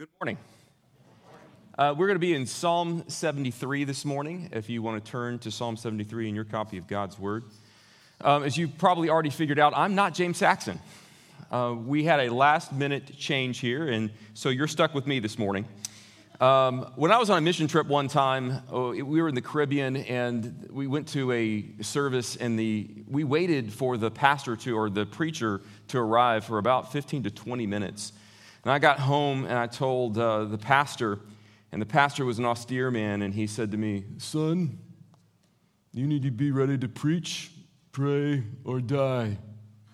Good morning. Uh, we're going to be in Psalm 73 this morning. If you want to turn to Psalm 73 in your copy of God's Word. Um, as you probably already figured out, I'm not James Saxon. Uh, we had a last minute change here, and so you're stuck with me this morning. Um, when I was on a mission trip one time, oh, we were in the Caribbean and we went to a service, and the, we waited for the pastor to, or the preacher to arrive for about 15 to 20 minutes. And I got home and I told uh, the pastor, and the pastor was an austere man, and he said to me, Son, you need to be ready to preach, pray, or die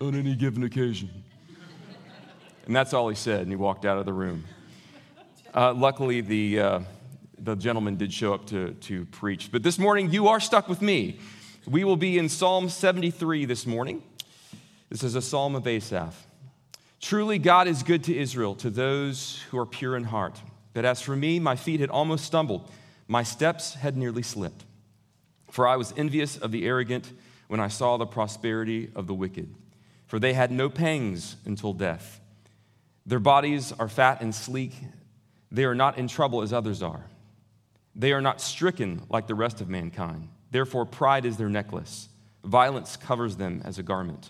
on any given occasion. and that's all he said, and he walked out of the room. Uh, luckily, the, uh, the gentleman did show up to, to preach. But this morning, you are stuck with me. We will be in Psalm 73 this morning. This is a psalm of Asaph. Truly, God is good to Israel, to those who are pure in heart. But as for me, my feet had almost stumbled, my steps had nearly slipped. For I was envious of the arrogant when I saw the prosperity of the wicked, for they had no pangs until death. Their bodies are fat and sleek, they are not in trouble as others are. They are not stricken like the rest of mankind. Therefore, pride is their necklace, violence covers them as a garment.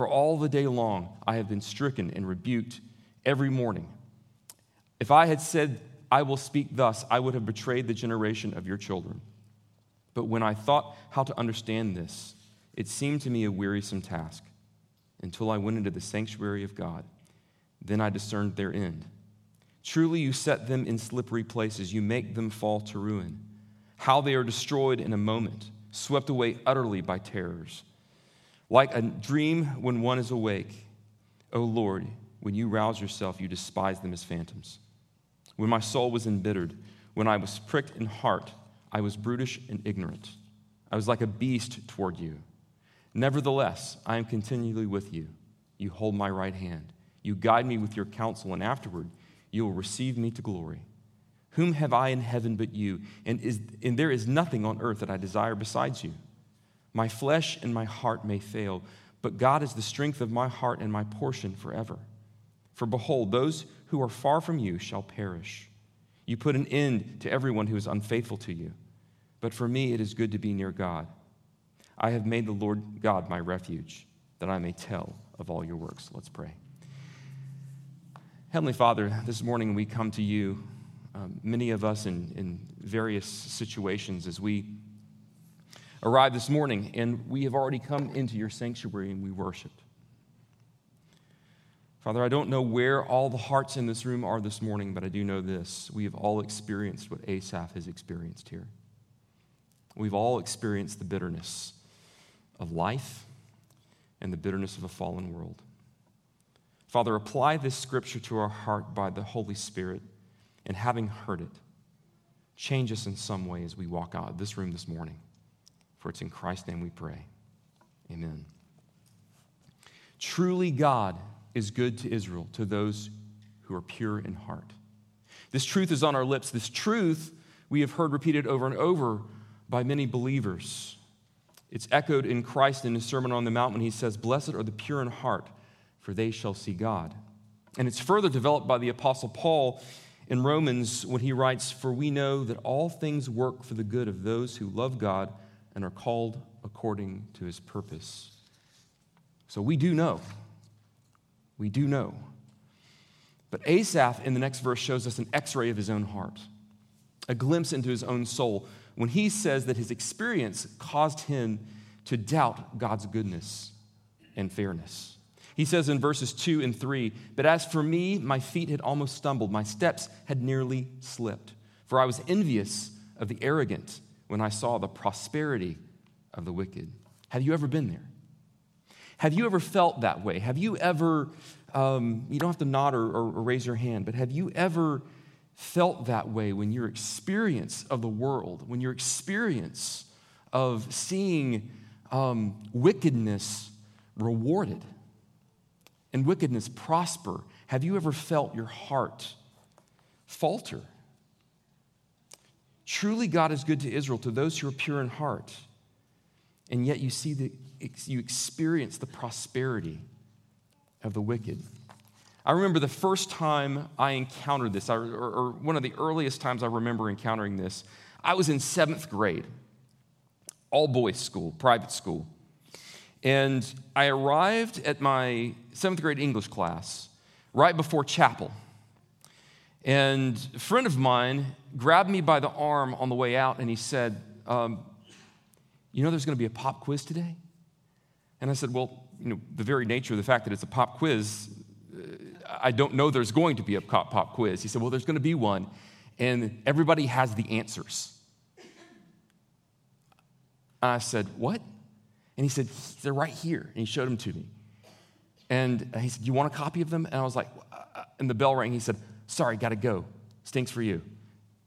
For all the day long I have been stricken and rebuked every morning. If I had said, I will speak thus, I would have betrayed the generation of your children. But when I thought how to understand this, it seemed to me a wearisome task until I went into the sanctuary of God. Then I discerned their end. Truly, you set them in slippery places, you make them fall to ruin. How they are destroyed in a moment, swept away utterly by terrors. Like a dream when one is awake, O Lord, when you rouse yourself, you despise them as phantoms. When my soul was embittered, when I was pricked in heart, I was brutish and ignorant. I was like a beast toward you. Nevertheless, I am continually with you. You hold my right hand. You guide me with your counsel, and afterward you will receive me to glory. Whom have I in heaven but you? And, is, and there is nothing on earth that I desire besides you. My flesh and my heart may fail, but God is the strength of my heart and my portion forever. For behold, those who are far from you shall perish. You put an end to everyone who is unfaithful to you. But for me, it is good to be near God. I have made the Lord God my refuge, that I may tell of all your works. Let's pray. Heavenly Father, this morning we come to you, um, many of us in, in various situations, as we arrived this morning, and we have already come into your sanctuary and we worshiped. Father, I don't know where all the hearts in this room are this morning, but I do know this. We have all experienced what Asaph has experienced here. We've all experienced the bitterness of life and the bitterness of a fallen world. Father, apply this scripture to our heart by the Holy Spirit, and having heard it, change us in some way as we walk out of this room this morning. For it's in Christ's name we pray. Amen. Truly, God is good to Israel, to those who are pure in heart. This truth is on our lips. This truth we have heard repeated over and over by many believers. It's echoed in Christ in his Sermon on the Mount when he says, Blessed are the pure in heart, for they shall see God. And it's further developed by the Apostle Paul in Romans when he writes, For we know that all things work for the good of those who love God and are called according to his purpose. So we do know. We do know. But Asaph in the next verse shows us an x ray of his own heart, a glimpse into his own soul when he says that his experience caused him to doubt God's goodness and fairness. He says in verses 2 and 3 But as for me, my feet had almost stumbled, my steps had nearly slipped, for I was envious of the arrogant when I saw the prosperity of the wicked. Have you ever been there? Have you ever felt that way? Have you ever, um, you don't have to nod or, or, raise your hand, but have you ever felt that way when your experience of the world, when your experience of seeing um, wickedness rewarded and wickedness prosper? Have you ever felt your heart falter? Truly, God is good to Israel, to those who are pure in heart. And yet you see that you experience the prosperity of the wicked. I remember the first time I encountered this, or, one of the earliest times I remember encountering this. I was in seventh grade, all boys school, private school. And I arrived at my seventh grade English class right before chapel. And a friend of mine grabbed me by the arm on the way out and he said, um, You know, there's going to be a pop quiz today? And I said, Well, you know, the very nature of the fact that it's a pop quiz, uh, I don't know there's going to be a pop, pop quiz. He said, Well, there's going to be one, and everybody has the answers. I said, What? And he said, They're right here. And he showed them to me. And he said, You want a copy of them? And I was like, uh, And the bell rang. He said, Sorry, got to go. Stinks for you.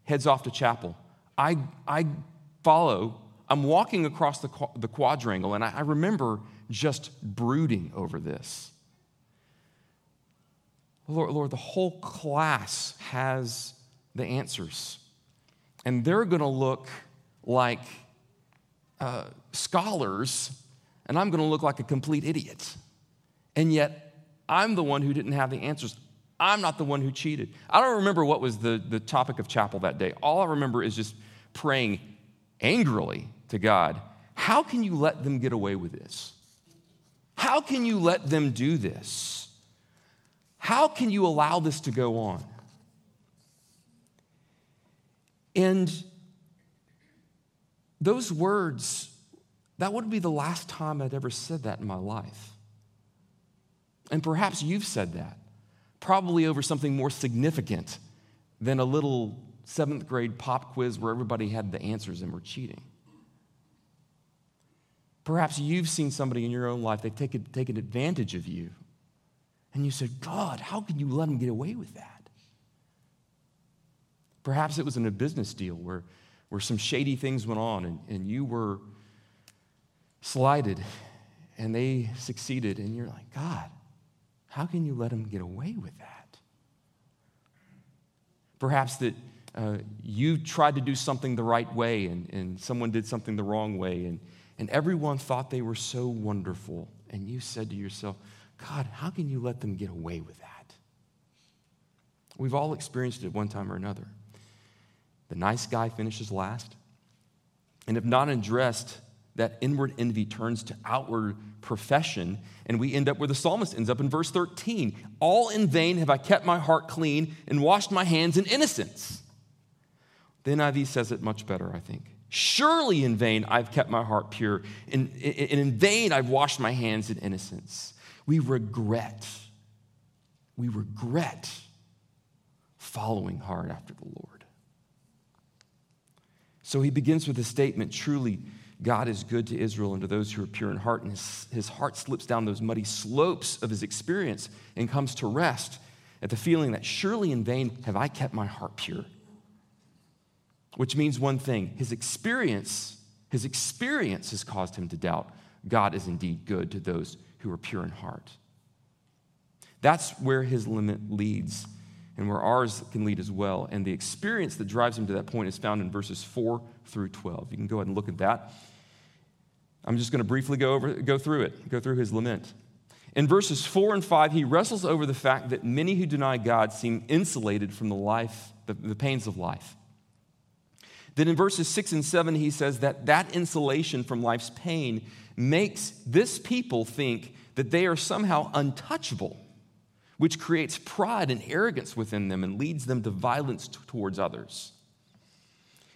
Heads off to chapel. I, I follow. I'm walking across the, the quadrangle, and I, I remember just brooding over this. Lord, Lord, the whole class has the answers. And they're going to look like uh, scholars, and I'm going to look like a complete idiot. And yet, I'm the one who didn't have the answers. I'm not the one who cheated. I don't remember what was the, the topic of chapel that day. All I remember is just praying angrily to God How can you let them get away with this? How can you let them do this? How can you allow this to go on? And those words, that would be the last time I'd ever said that in my life. And perhaps you've said that, probably over something more significant than a little seventh grade pop quiz where everybody had the answers and were cheating. Perhaps you've seen somebody in your own life, they've taken, taken advantage of you. And you said, God, how can you let them get away with that? Perhaps it was in a business deal where, where some shady things went on and, and you were slighted and they succeeded, and you're like, God, how can you let them get away with that? Perhaps that uh, you tried to do something the right way and, and someone did something the wrong way, and, and everyone thought they were so wonderful. And you said to yourself, God, how can you let them get away with that? We've all experienced it one time or another. The nice guy finishes last. And if not addressed, that inward envy turns to outward profession, and we end up where the psalmist ends up in verse 13. All in vain have I kept my heart clean and washed my hands in innocence. The NIV says it much better, I think. Surely in vain I've kept my heart pure, and, in vain I've washed my hands in innocence. We regret, we regret following hard after the Lord. So he begins with a statement truly, God is good to Israel and to those who are pure in heart. And his, his heart slips down those muddy slopes of his experience and comes to rest at the feeling that surely in vain have I kept my heart pure. Which means one thing his experience, his experience has caused him to doubt God is indeed good to those who are pure in heart. That's where his limit leads and where ours can lead as well. And the experience that drives him to that point is found in verses 4 through 12. You can go ahead and look at that. I'm just going to briefly go, over, go through it, go through his lament. In verses 4 and 5, he wrestles over the fact that many who deny God seem insulated from the life, the, the pains of life. Then in verses 6 and 7, he says that that insulation from life's pain makes this people think that they are somehow untouchable, which creates pride and arrogance within them and leads them to violence t- towards others.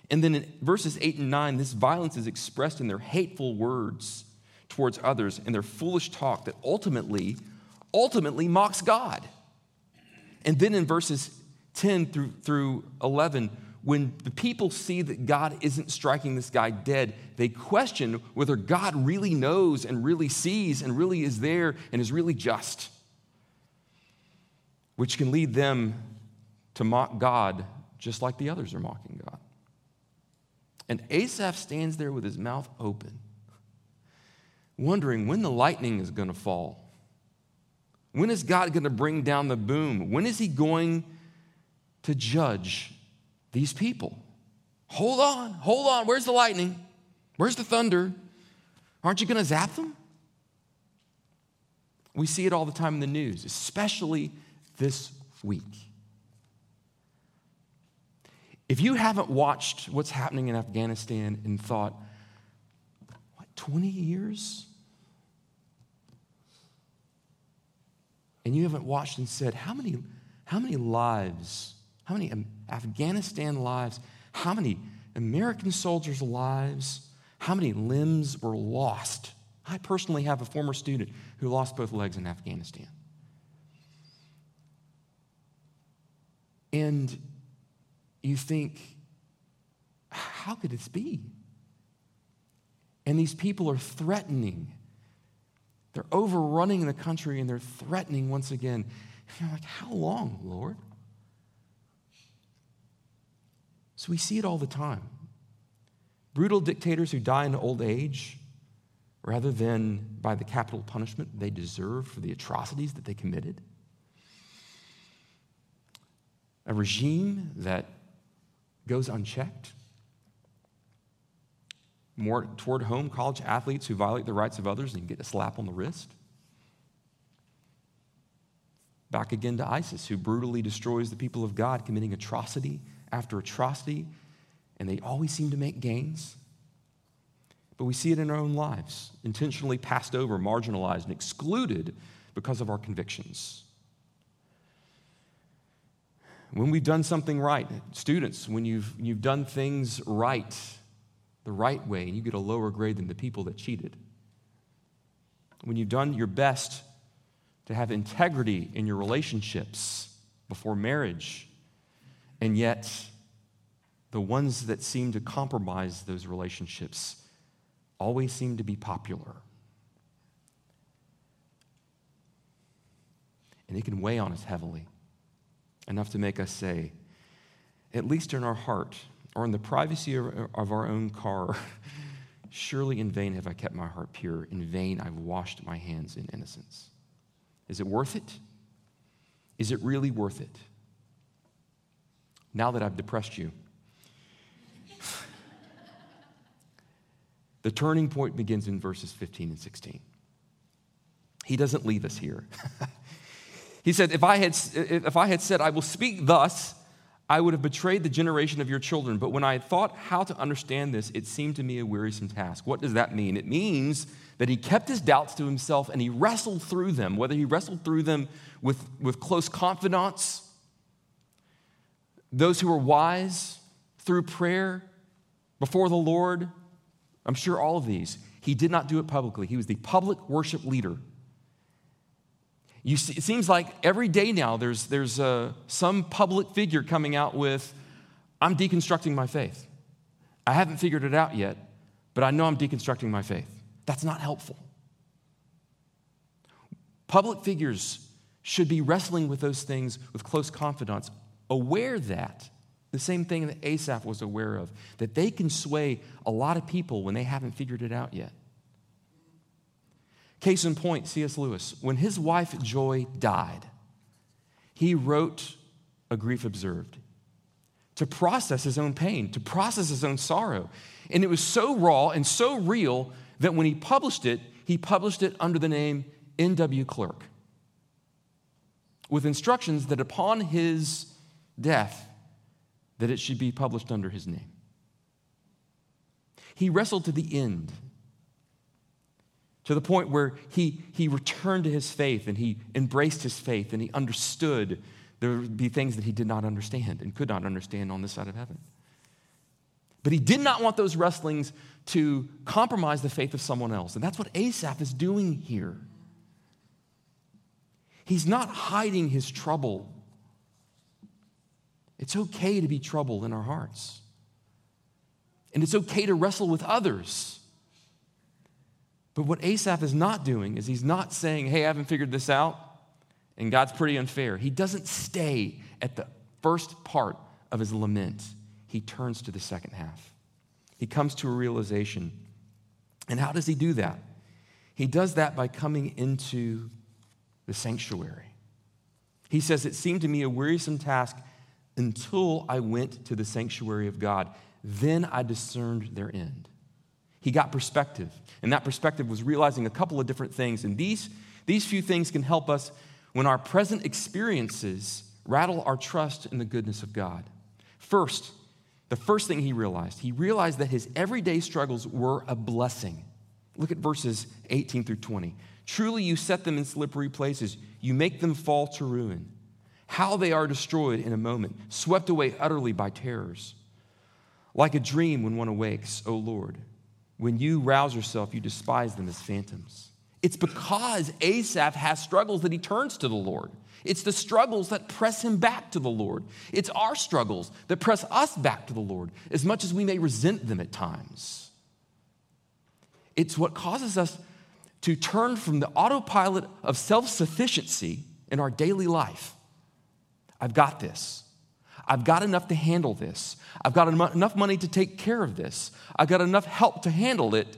And then in verses 8 and 9, this violence is expressed in their hateful words towards others and their foolish talk that ultimately, ultimately mocks God. And then in verses 10 through, through 11, when the people see that God isn't striking this guy dead, they question whether God really knows and really sees and really is there and is really just, which can lead them to mock God just like the others are mocking God. And Asaph stands there with his mouth open, wondering when the lightning is going to fall. When is God going to bring down the boom? When is he going to judge these people? Hold on, hold on. Where's the lightning? Where's the thunder? Aren't you going to zap them? We see it all the time in the news, especially this week. If you haven't watched what's happening in Afghanistan and thought, what, 20 years? And you haven't watched and said, how many, how many lives, how many Afghanistan lives, how many American soldiers' lives, how many limbs were lost? I personally have a former student who lost both legs in Afghanistan. And you think, how could this be? And these people are threatening. They're overrunning the country and they're threatening once again. And you're like, how long, Lord? So we see it all the time. Brutal dictators who die in old age rather than by the capital punishment they deserve for the atrocities that they committed. A regime that goes unchecked. More toward home, college athletes who violate the rights of others and get a slap on the wrist. Back again to ISIS, who brutally destroys the people of God, committing atrocity after atrocity, and they always seem to make gains. But we see it in our own lives, intentionally passed over, marginalized, and excluded because of our convictions when we've done something right, students, when you've, you've done things right, the right way, and you get a lower grade than the people that cheated. When you've done your best to have integrity in your relationships before marriage, and yet the ones that seem to compromise those relationships always seem to be popular. And it can weigh on us heavily enough to make us say, at least in our heart or in the privacy of our own car, surely in vain have I kept my heart pure. In vain I've washed my hands in innocence. Is it worth it? Is it really worth it? Now that I've depressed you, the turning point begins in verses 15 and 16. He doesn't leave us here. He said, if I, had, if I had said, I will speak thus, I would have betrayed the generation of your children. But when I thought how to understand this, it seemed to me a wearisome task. What does that mean? It means that he kept his doubts to himself and he wrestled through them, whether he wrestled through them with, with close confidants, those who were wise, through prayer, before the Lord. I'm sure all of these. He did not do it publicly. He was the public worship leader you see, it seems like every day now there's, there's uh, some public figure coming out with, I'm deconstructing my faith. I haven't figured it out yet, but I know I'm deconstructing my faith. That's not helpful. Public figures should be wrestling with those things with close confidence, aware that the same thing that Asaph was aware of, that they can sway a lot of people when they haven't figured it out yet. Case in point, C.S. Lewis, when his wife Joy died, he wrote A Grief Observed to process his own pain, to process his own sorrow. And it was so raw and so real that when he published it, he published it under the name N.W. Clerk, with instructions that upon his death, that it should be published under his name. He wrestled to the end to the point where he, he returned to his faith and he embraced his faith and he understood there would be things that he did not understand and could not understand on this side of heaven. But he did not want those wrestlings to compromise the faith of someone else. And that's what Asaph is doing here. He's not hiding his trouble. It's okay to be troubled in our hearts. And it's okay to wrestle with others. But what Asaph is not doing is he's not saying, hey, I haven't figured this out, and God's pretty unfair. He doesn't stay at the first part of his lament, he turns to the second half. He comes to a realization. And how does he do that? He does that by coming into the sanctuary. He says, It seemed to me a wearisome task until I went to the sanctuary of God. Then I discerned their end. He got perspective, and that perspective was realizing a couple of different things. And these, these few things can help us when our present experiences rattle our trust in the goodness of God. First, the first thing he realized, he realized that his everyday struggles were a blessing. Look at verses 18 through 20. Truly, you set them in slippery places, you make them fall to ruin. How they are destroyed in a moment, swept away utterly by terrors. Like a dream when one awakes, O Lord. When you rouse yourself, you despise them as phantoms. It's because Asaph has struggles that he turns to the Lord. It's the struggles that press him back to the Lord. It's our struggles that press us back to the Lord, as much as we may resent them at times. It's what causes us to turn from the autopilot of self sufficiency in our daily life. I've got this. I've got enough to handle this. I've got enough money to take care of this. I've got enough help to handle it.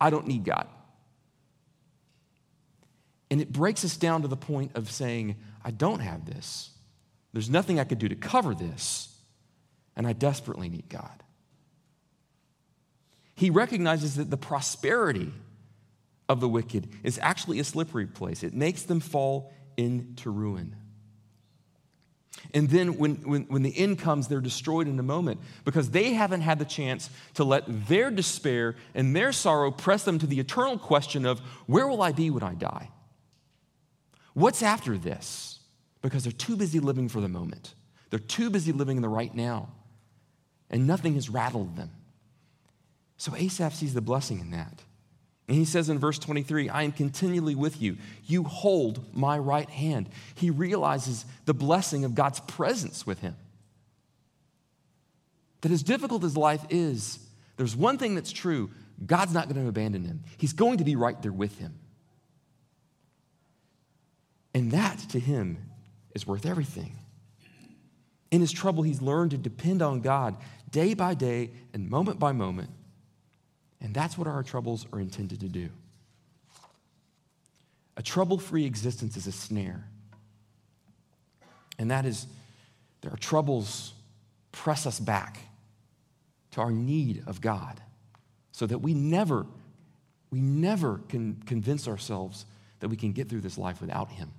I don't need God. And it breaks us down to the point of saying, I don't have this. There's nothing I could do to cover this. And I desperately need God. He recognizes that the prosperity of the wicked is actually a slippery place, it makes them fall into ruin. And then when, when, when, the end comes, they're destroyed in a moment because they haven't had the chance to let their despair and their sorrow press them to the eternal question of where will I be when I die? What's after this? Because they're too busy living for the moment. They're too busy living in the right now. And nothing has rattled them. So Asaph sees the blessing in that. And he says in verse 23, I am continually with you. You hold my right hand. He realizes the blessing of God's presence with him. That as difficult as life is, there's one thing that's true God's not going to abandon him, He's going to be right there with him. And that to him is worth everything. In his trouble, he's learned to depend on God day by day and moment by moment. And that's what our troubles are intended to do. A trouble free existence is a snare. And that is, there are troubles press us back to our need of God so that we never, we never can convince ourselves that we can get through this life without Him.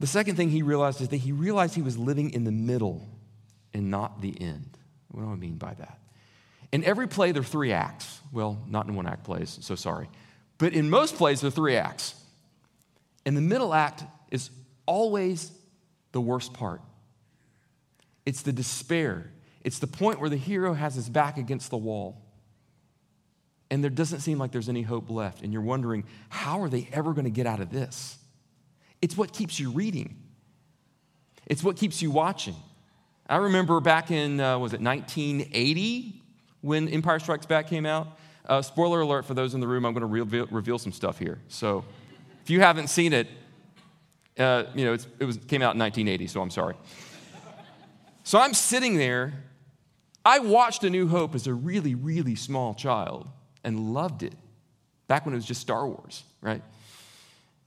The second thing he realized is that he realized he was living in the middle and not the end. What do I mean by that? In every play, there are three acts. Well, not in one act plays, so sorry. But in most plays, there are three acts. And the middle act is always the worst part. It's the despair. It's the point where the hero has his back against the wall. And there doesn't seem like there's any hope left. And you're wondering, how are they ever going to get out of this? It's what keeps you reading, it's what keeps you watching. I remember back in, uh, was it 1980 when Empire Strikes Back came out? Uh, spoiler alert for those in the room, I'm going to reveal, reveal some stuff here. So if you haven't seen it, uh, you know, it was, came out in 1980, so I'm sorry. So I'm sitting there. I watched A New Hope as a really, really small child and loved it back when it was just Star Wars, right?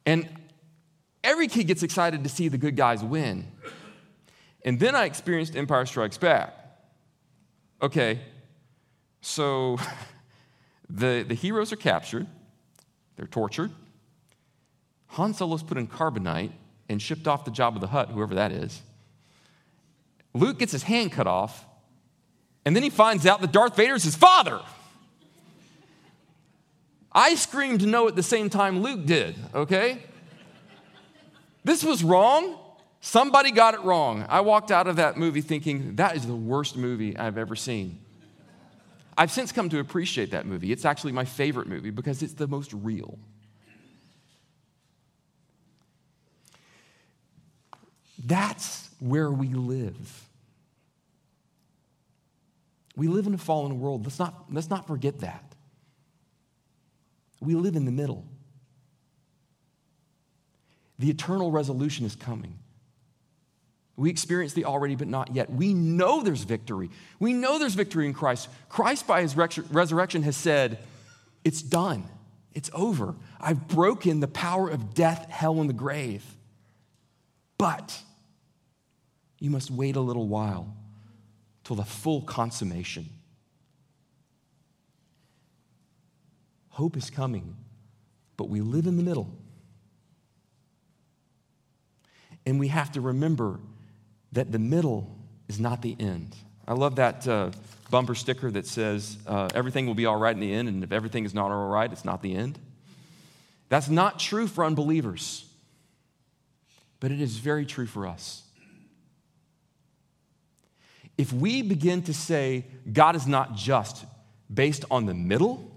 And every kid gets excited to see the good guys win. And then I experienced Empire Strikes Back. Okay, so the, the heroes are captured, they're tortured. Han Solo's put in carbonite and shipped off the Jabba the Hutt, whoever that is. Luke gets his hand cut off, and then he finds out that Darth Vader's his father. I screamed no at the same time Luke did, okay? This was wrong. Somebody got it wrong. I walked out of that movie thinking, that is the worst movie I've ever seen. I've since come to appreciate that movie. It's actually my favorite movie because it's the most real. That's where we live. We live in a fallen world. Let's not, let's not forget that. We live in the middle. The eternal resolution is coming. We experience the already but not yet. We know there's victory. We know there's victory in Christ. Christ, by his resurrection, has said, It's done. It's over. I've broken the power of death, hell, and the grave. But you must wait a little while till the full consummation. Hope is coming, but we live in the middle. And we have to remember that the middle is not the end. I love that uh, bumper sticker that says, uh, everything will be all right in the end, and if everything is not all right, it's not the end. That's not true for unbelievers, but it is very true for us. If we begin to say God is not just based on the middle,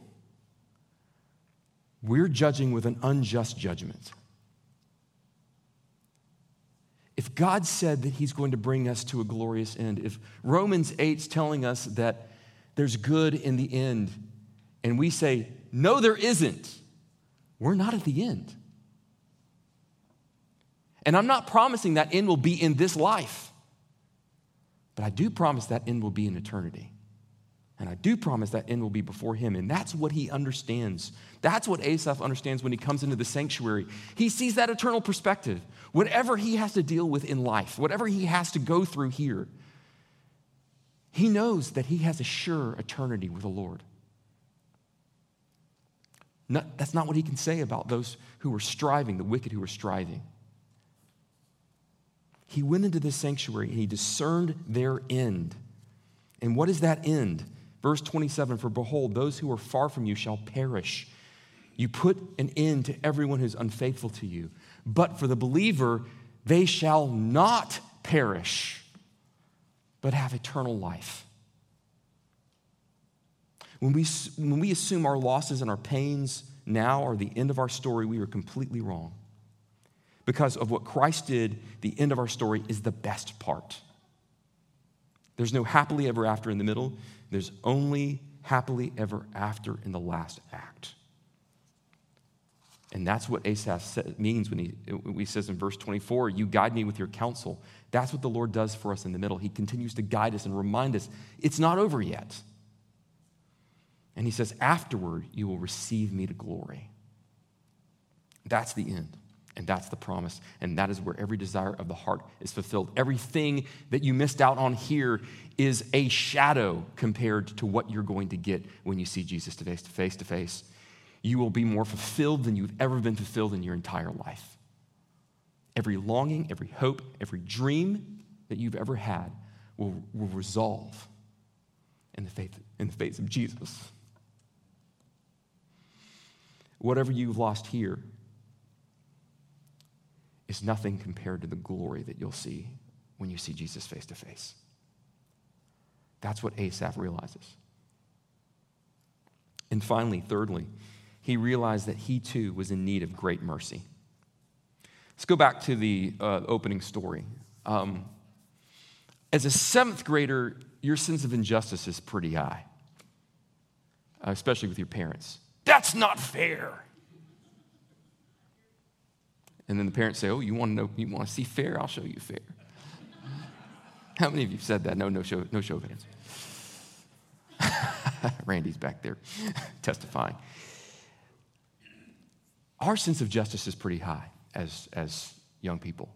we're judging with an unjust judgment. If God said that He's going to bring us to a glorious end, if Romans 8 is telling us that there's good in the end, and we say, no, there isn't, we're not at the end. And I'm not promising that end will be in this life, but I do promise that end will be in eternity. And I do promise that end will be before him. And that's what he understands. That's what Asaph understands when he comes into the sanctuary. He sees that eternal perspective. Whatever he has to deal with in life, whatever he has to go through here, he knows that he has a sure eternity with the Lord. that's not what he can say about those who were striving, the wicked who were striving. He went into this sanctuary and he discerned their end. And what is that end? Verse 27 For behold, those who are far from you shall perish. You put an end to everyone who's unfaithful to you. But for the believer, they shall not perish, but have eternal life. When we, when we assume our losses and our pains now are the end of our story, we are completely wrong. Because of what Christ did, the end of our story is the best part. There's no happily ever after in the middle, there's only happily ever after in the last act. And that's what Asaph means when he, he says in verse 24, You guide me with your counsel. That's what the Lord does for us in the middle. He continues to guide us and remind us it's not over yet. And he says, Afterward, you will receive me to glory. That's the end. And that's the promise. And that is where every desire of the heart is fulfilled. Everything that you missed out on here is a shadow compared to what you're going to get when you see Jesus face to face you will be more fulfilled than you've ever been fulfilled in your entire life. Every longing, every hope, every dream that you've ever had will, will resolve in the, faith, in the face of Jesus. Whatever you've lost here is nothing compared to the glory that you'll see when you see Jesus face to face. That's what Asaph realizes. And finally, thirdly, he realized that he too was in need of great mercy. Let's go back to the uh, opening story. Um, as a seventh grader, your sense of injustice is pretty high, uh, especially with your parents. That's not fair. And then the parents say, "Oh, you want to know? You want to see fair? I'll show you fair." How many of you said that? No, no show, no show of hands. Randy's back there testifying our sense of justice is pretty high as, as young people.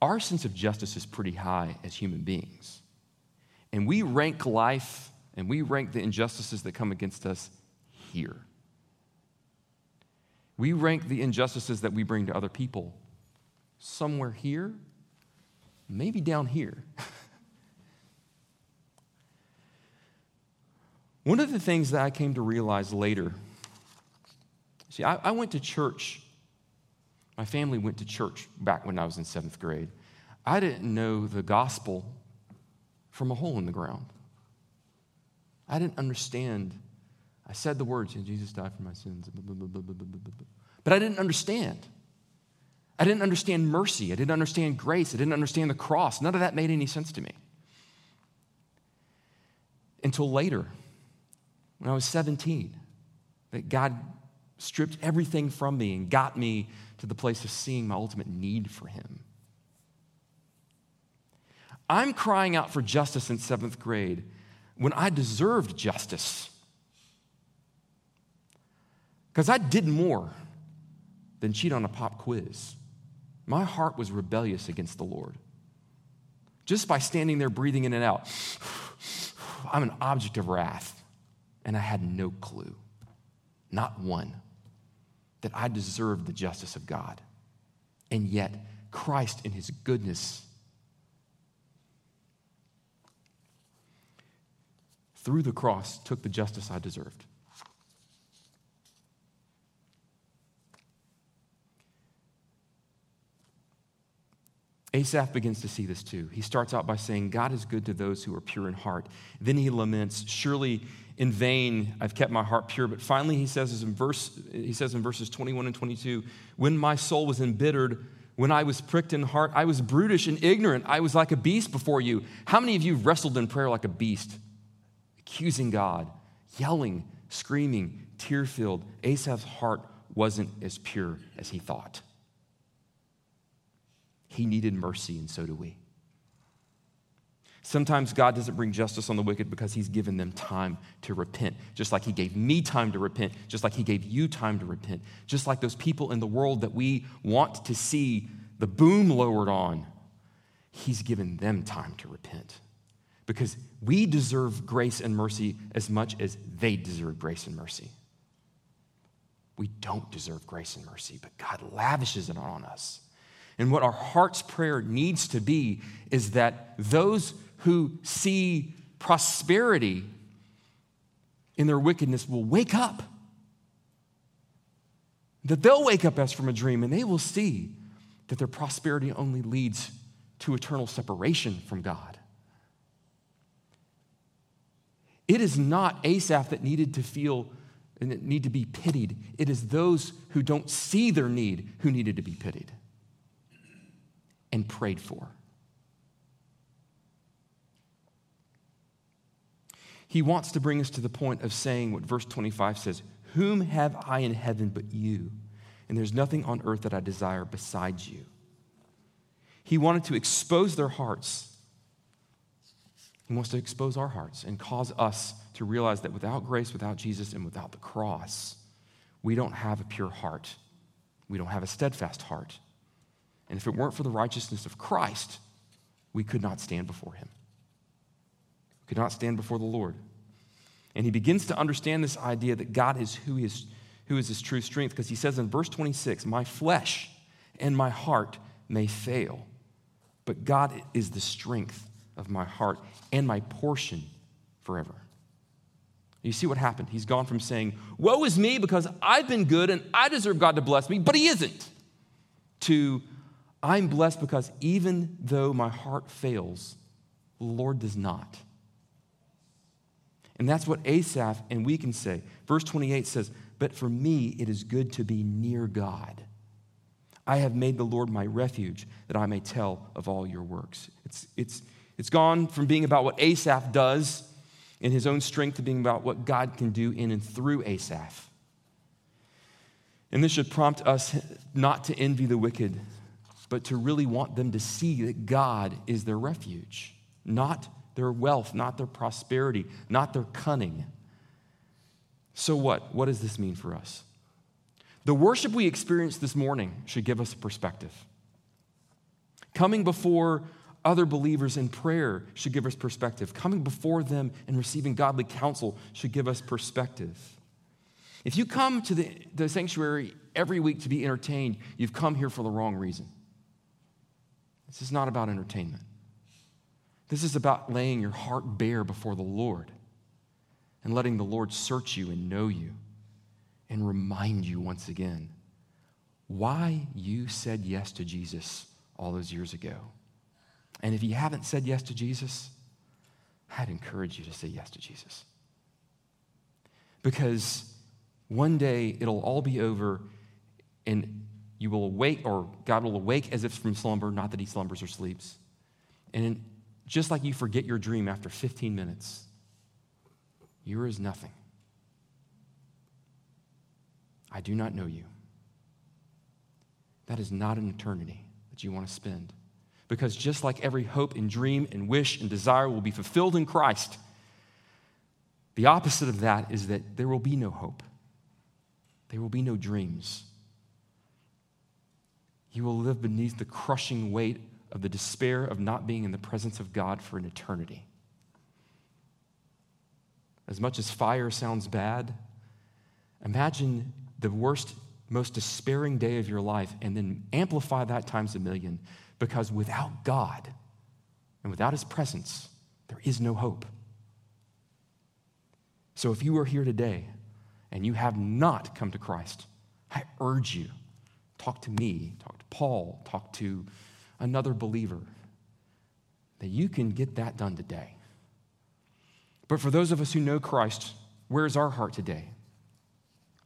Our sense of justice is pretty high as human beings. And we rank life and we rank the injustices that come against us here. We rank the injustices that we bring to other people somewhere here, maybe down here. One of the things that I came to realize later See, I, I went to church. My family went to church back when I was in seventh grade. I didn't know the gospel from a hole in the ground. I didn't understand. I said the words, Jesus died for my sins, but I didn't understand. I didn't understand mercy. I didn't understand grace. I didn't understand the cross. None of that made any sense to me. Until later, when I was 17, that God stripped everything from me and got me to the place of seeing my ultimate need for Him. I'm crying out for justice in seventh grade when I deserved justice. Because I did more than cheat on a pop quiz. My heart was rebellious against the Lord. Just by standing there breathing in and out, I'm an object of wrath. And I had no clue, not one, that I deserved the justice of God. And yet, Christ, in his goodness, through the cross, took the justice I deserved. Asaph begins to see this too. He starts out by saying, God is good to those who are pure in heart. Then he laments, Surely in vain I've kept my heart pure. But finally he says in verse, he says in verses 21 and 22, When my soul was embittered, when I was pricked in heart, I was brutish and ignorant. I was like a beast before you. How many of you wrestled in prayer like a beast? Accusing God, yelling, screaming, tear filled. Asaph's heart wasn't as pure as he thought. He needed mercy, and so do we. Sometimes God doesn't bring justice on the wicked because He's given them time to repent, just like He gave me time to repent, just like He gave you time to repent, just like those people in the world that we want to see the boom lowered on. He's given them time to repent because we deserve grace and mercy as much as they deserve grace and mercy. We don't deserve grace and mercy, but God lavishes it on us. And what our heart's prayer needs to be is that those who see prosperity in their wickedness will wake up. That they'll wake up as from a dream and they will see that their prosperity only leads to eternal separation from God. It is not Asaph that needed to feel and need to be pitied. It is those who don't see their need who needed to be pitied and prayed for. He wants to bring us to the point of saying what verse 25 says Whom have I in heaven but you? And there's nothing on earth that I desire besides you. He wanted to expose their hearts. He wants to expose our hearts and cause us to realize that without grace, without Jesus, and without the cross, we don't have a pure heart. We don't have a steadfast heart. And if it weren't for the righteousness of Christ, we could not stand before him. We could not stand before the Lord. And he begins to understand this idea that God is who is, who is his true strength, because he says in verse 26, My flesh and my heart may fail, but God is the strength of my heart and my portion forever. You see what happened? He's gone from saying, Woe is me because I've been good and I deserve God to bless me, but he isn't, to I'm blessed because even though my heart fails, the Lord does not. And that's what Asaph and we can say. Verse 28 says, But for me it is good to be near God. I have made the Lord my refuge that I may tell of all your works. It's, it's, it's gone from being about what Asaph does in his own strength to being about what God can do in and through Asaph. And this should prompt us not to envy the wicked, but to really want them to see that God is their refuge, not their wealth, not their prosperity, not their cunning. So, what? What does this mean for us? The worship we experienced this morning should give us a perspective. Coming before other believers in prayer should give us perspective. Coming before them and receiving godly counsel should give us perspective. If you come to the, the sanctuary every week to be entertained, you've come here for the wrong reason. This is not about entertainment. This is about laying your heart bare before the Lord and letting the Lord search you and know you and remind you once again why you said yes to Jesus all those years ago. And if you haven't said yes to Jesus, I'd encourage you to say yes to Jesus. Because one day it'll all be over and you will awake, or God will awake as if from slumber, not that he slumbers or sleeps. And just like you forget your dream after 15 minutes, you are as nothing. I do not know you. That is not an eternity that you want to spend. because just like every hope and dream and wish and desire will be fulfilled in Christ, the opposite of that is that there will be no hope, there will be no dreams. You will live beneath the crushing weight of the despair of not being in the presence of God for an eternity. As much as fire sounds bad, imagine the worst, most despairing day of your life and then amplify that times a million because without God and without His presence, there is no hope. So if you are here today and you have not come to Christ, I urge you talk to me, talk to Paul, talk to another believer, that you can get that done today. But for those of us who know Christ, where's our heart today?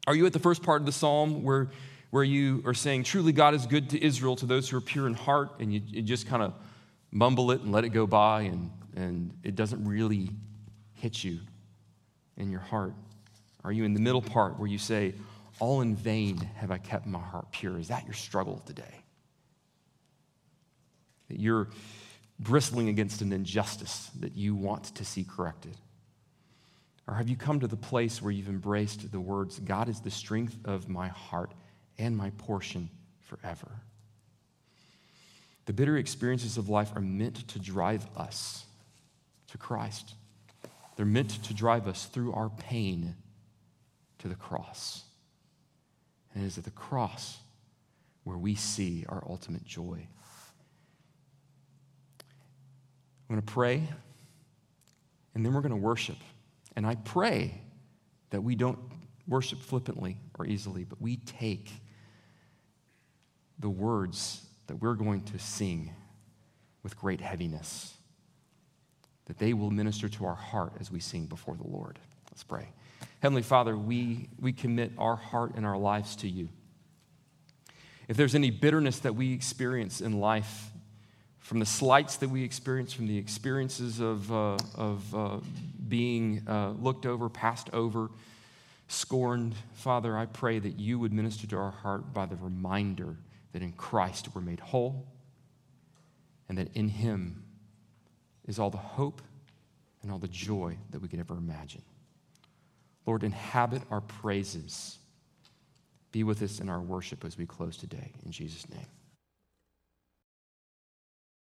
Are you at the first part of the psalm where, where you are saying, Truly God is good to Israel, to those who are pure in heart, and you, you just kind of mumble it and let it go by, and, and it doesn't really hit you in your heart? Are you in the middle part where you say, All in vain have I kept my heart pure? Is that your struggle today? That you're bristling against an injustice that you want to see corrected? Or have you come to the place where you've embraced the words, God is the strength of my heart and my portion forever? The bitter experiences of life are meant to drive us to Christ. They're meant to drive us through our pain to the cross. And it is at the cross where we see our ultimate joy. I'm going to pray, and then we're going to worship. And I pray that we don't worship flippantly or easily, but we take the words that we're going to sing with great heaviness, that they will minister to our heart as we sing before the Lord. Let's pray. Heavenly Father, we, we commit our heart and our lives to you. If there's any bitterness that we experience in life, from the slights that we experience, from the experiences of, uh, of uh, being uh, looked over, passed over, scorned. Father, I pray that you would minister to our heart by the reminder that in Christ we're made whole and that in him is all the hope and all the joy that we could ever imagine. Lord, inhabit our praises. Be with us in our worship as we close today. In Jesus' name.